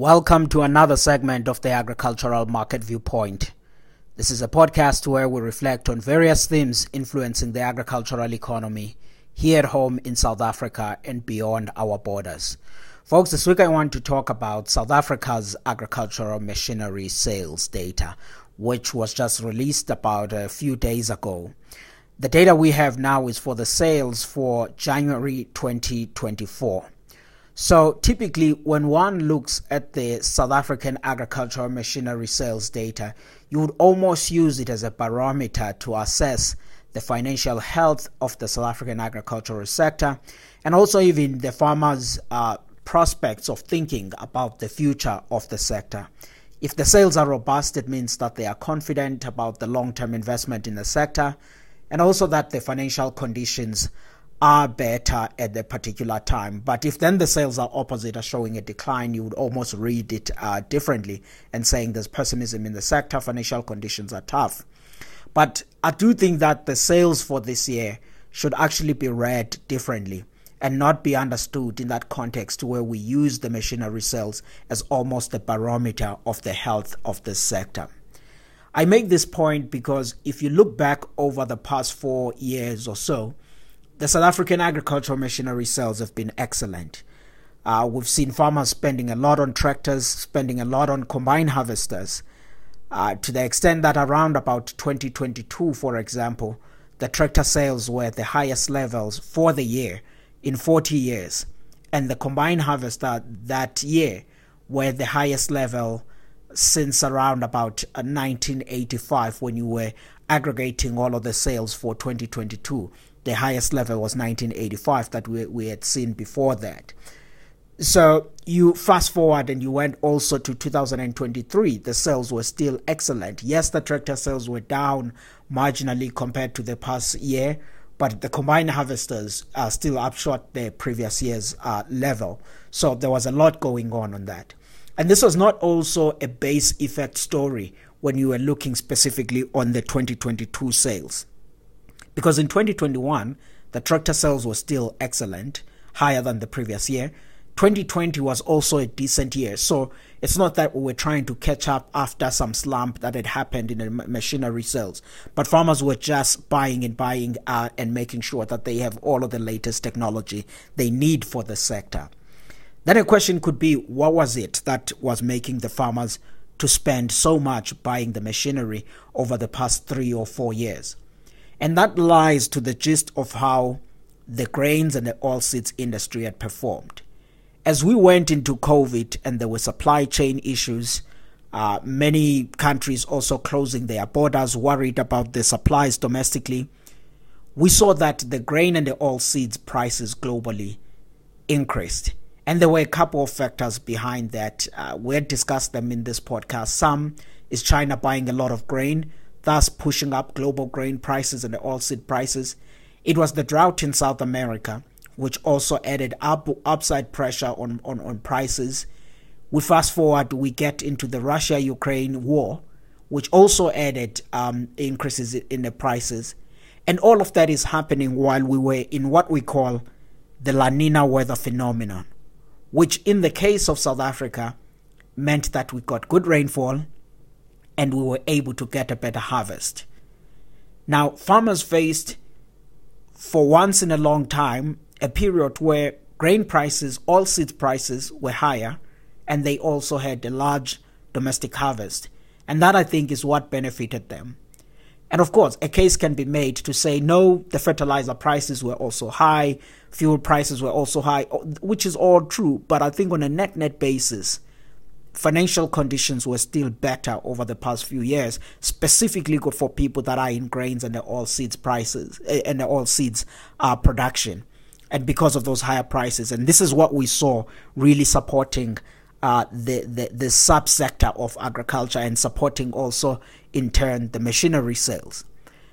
Welcome to another segment of the Agricultural Market Viewpoint. This is a podcast where we reflect on various themes influencing the agricultural economy here at home in South Africa and beyond our borders. Folks, this week I want to talk about South Africa's agricultural machinery sales data, which was just released about a few days ago. The data we have now is for the sales for January 2024. So typically, when one looks at the South African agricultural machinery sales data, you would almost use it as a barometer to assess the financial health of the South African agricultural sector and also even the farmers' uh, prospects of thinking about the future of the sector. If the sales are robust, it means that they are confident about the long term investment in the sector and also that the financial conditions are better at the particular time. But if then the sales are opposite, are showing a decline, you would almost read it uh, differently and saying there's pessimism in the sector, financial conditions are tough. But I do think that the sales for this year should actually be read differently and not be understood in that context where we use the machinery sales as almost a barometer of the health of the sector. I make this point because if you look back over the past four years or so, the South African agricultural machinery sales have been excellent. Uh, we've seen farmers spending a lot on tractors, spending a lot on combine harvesters, uh, to the extent that around about 2022, for example, the tractor sales were at the highest levels for the year in 40 years, and the combine harvester that year were at the highest level since around about 1985 uh, when you were aggregating all of the sales for 2022 the highest level was 1985 that we, we had seen before that. So you fast forward and you went also to 2023. The sales were still excellent. Yes, the tractor sales were down marginally compared to the past year, but the combine harvesters are still up short the previous year's uh, level. So there was a lot going on on that. And this was not also a base effect story when you were looking specifically on the 2022 sales. Because in 2021, the tractor sales were still excellent, higher than the previous year. 2020 was also a decent year. So it's not that we were trying to catch up after some slump that had happened in the machinery sales, but farmers were just buying and buying uh, and making sure that they have all of the latest technology they need for the sector. Then a question could be what was it that was making the farmers to spend so much buying the machinery over the past three or four years? And that lies to the gist of how the grains and the oilseeds industry had performed. As we went into COVID and there were supply chain issues, uh, many countries also closing their borders, worried about the supplies domestically. We saw that the grain and the oilseeds prices globally increased. And there were a couple of factors behind that. Uh, we had discussed them in this podcast. Some is China buying a lot of grain thus pushing up global grain prices and oilseed prices. It was the drought in South America, which also added up upside pressure on, on, on prices. We fast forward, we get into the Russia Ukraine war, which also added um, increases in the prices. And all of that is happening while we were in what we call the La Nina weather phenomenon, which in the case of South Africa meant that we got good rainfall, and we were able to get a better harvest. Now, farmers faced, for once in a long time, a period where grain prices, oilseed prices were higher, and they also had a large domestic harvest. And that, I think, is what benefited them. And of course, a case can be made to say, no, the fertilizer prices were also high, fuel prices were also high, which is all true. But I think on a net net basis, financial conditions were still better over the past few years, specifically good for people that are in grains and the oil seeds prices eh, and the oil seeds uh, production. And because of those higher prices, and this is what we saw really supporting uh, the, the the subsector of agriculture and supporting also in turn the machinery sales.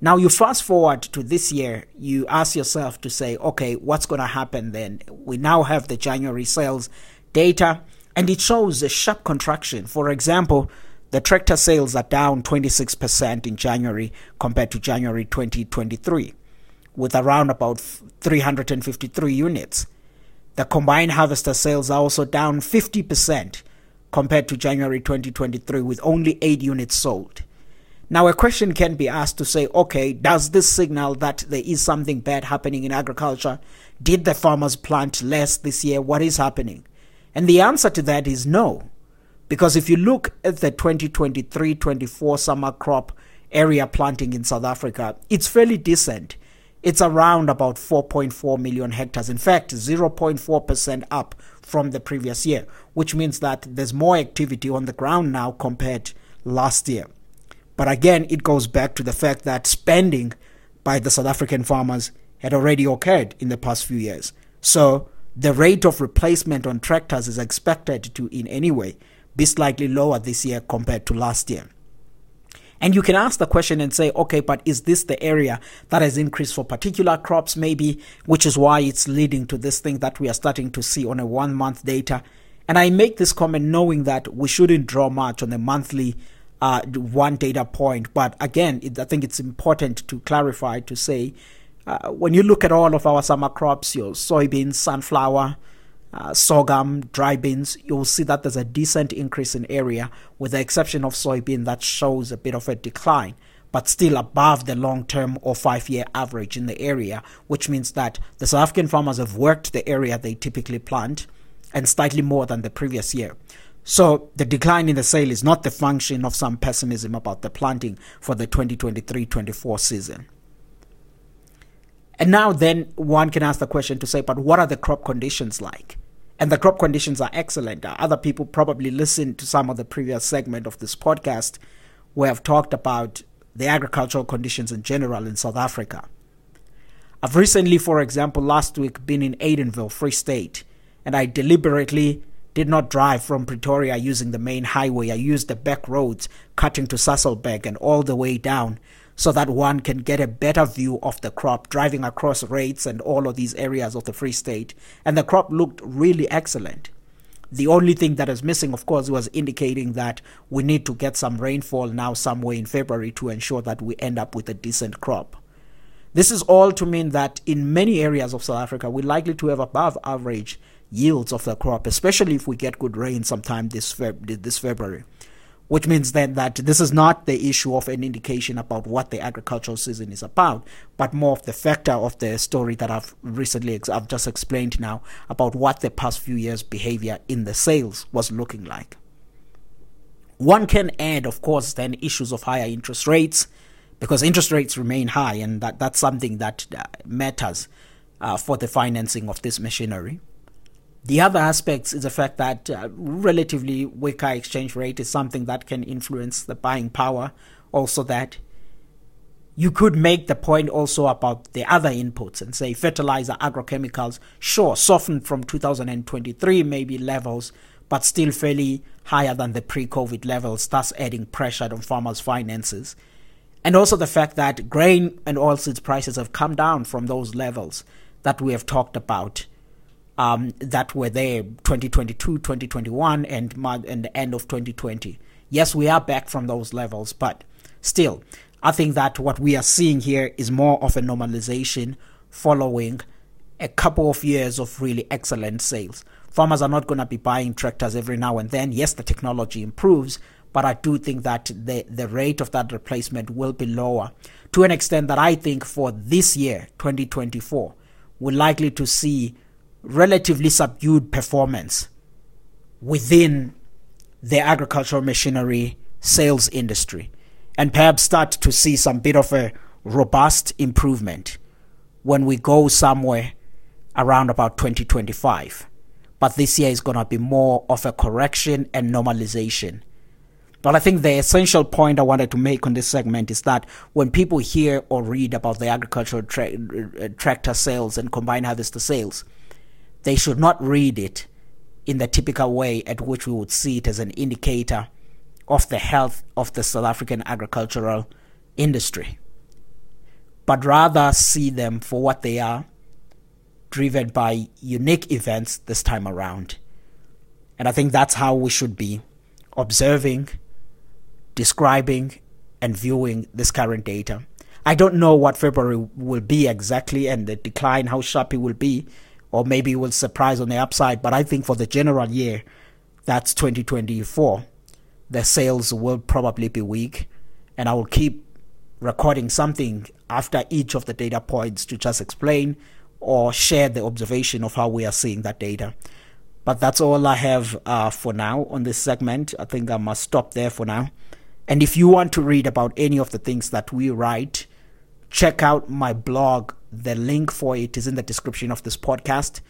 Now you fast forward to this year, you ask yourself to say, okay, what's going to happen then? We now have the January sales data and it shows a sharp contraction. For example, the tractor sales are down 26% in January compared to January 2023, with around about 353 units. The combined harvester sales are also down 50% compared to January 2023 with only 8 units sold. Now, a question can be asked to say, okay, does this signal that there is something bad happening in agriculture? Did the farmers plant less this year? What is happening? And the answer to that is no. Because if you look at the 2023 24 summer crop area planting in South Africa, it's fairly decent. It's around about 4.4 million hectares. In fact, 0.4% up from the previous year, which means that there's more activity on the ground now compared last year. But again, it goes back to the fact that spending by the South African farmers had already occurred in the past few years. So the rate of replacement on tractors is expected to, in any way, be slightly lower this year compared to last year. And you can ask the question and say, okay, but is this the area that has increased for particular crops, maybe, which is why it's leading to this thing that we are starting to see on a one month data? And I make this comment knowing that we shouldn't draw much on the monthly uh, one data point. But again, it, I think it's important to clarify to say uh, when you look at all of our summer crops, your soybeans, sunflower, uh, sorghum, dry beans, you'll see that there's a decent increase in area, with the exception of soybean that shows a bit of a decline, but still above the long term or five year average in the area, which means that the South African farmers have worked the area they typically plant and slightly more than the previous year. So the decline in the sale is not the function of some pessimism about the planting for the 2023-24 season. And now then one can ask the question to say, but what are the crop conditions like? And the crop conditions are excellent. Other people probably listened to some of the previous segment of this podcast where I've talked about the agricultural conditions in general in South Africa. I've recently, for example, last week been in Edenville, Free State, and I deliberately did not drive from Pretoria using the main highway. I used the back roads cutting to Sasolburg and all the way down so that one can get a better view of the crop driving across rates and all of these areas of the Free State. And the crop looked really excellent. The only thing that is missing, of course, was indicating that we need to get some rainfall now somewhere in February to ensure that we end up with a decent crop. This is all to mean that in many areas of South Africa, we're likely to have above average yields of the crop, especially if we get good rain sometime this Feb- this February. Which means then that this is not the issue of an indication about what the agricultural season is about, but more of the factor of the story that I've recently ex- I've just explained now about what the past few years' behavior in the sales was looking like. One can add, of course, then issues of higher interest rates, because interest rates remain high, and that, that's something that uh, matters uh, for the financing of this machinery. The other aspects is the fact that uh, relatively weaker exchange rate is something that can influence the buying power. Also, that you could make the point also about the other inputs and say fertilizer, agrochemicals, sure, softened from 2023 maybe levels, but still fairly higher than the pre COVID levels, thus adding pressure on farmers' finances. And also the fact that grain and oilseeds prices have come down from those levels that we have talked about um, that were there 2022, 2021, and, and the end of 2020. Yes, we are back from those levels, but still, I think that what we are seeing here is more of a normalization following a couple of years of really excellent sales. Farmers are not going to be buying tractors every now and then. Yes, the technology improves, but I do think that the, the rate of that replacement will be lower to an extent that I think for this year, 2024, we're likely to see relatively subdued performance within the agricultural machinery sales industry and perhaps start to see some bit of a robust improvement when we go somewhere around about 2025. But this year is going to be more of a correction and normalization. But I think the essential point I wanted to make on this segment is that when people hear or read about the agricultural tra- uh, tractor sales and combine harvester sales, they should not read it in the typical way at which we would see it as an indicator of the health of the South African agricultural industry, but rather see them for what they are, driven by unique events this time around. And I think that's how we should be observing, describing, and viewing this current data. I don't know what February will be exactly and the decline, how sharp it will be or maybe will surprise on the upside. But I think for the general year, that's 2024, the sales will probably be weak. And I will keep recording something after each of the data points to just explain or share the observation of how we are seeing that data. But that's all I have uh, for now on this segment. I think I must stop there for now. And if you want to read about any of the things that we write, check out my blog. The link for it is in the description of this podcast.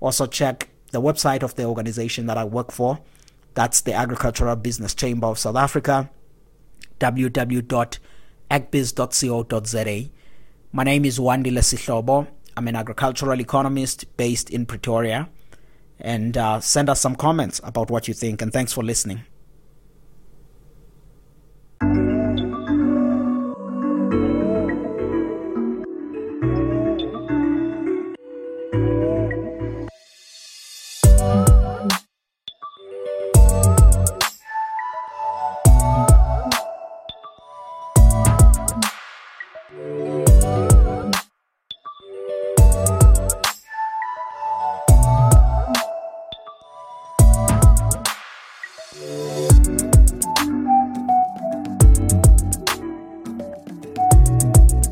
Also, check the website of the organization that I work for. That's the Agricultural Business Chamber of South Africa, www.agbiz.co.za. My name is Wandile Sihlobo. I'm an agricultural economist based in Pretoria. And uh, send us some comments about what you think. And thanks for listening.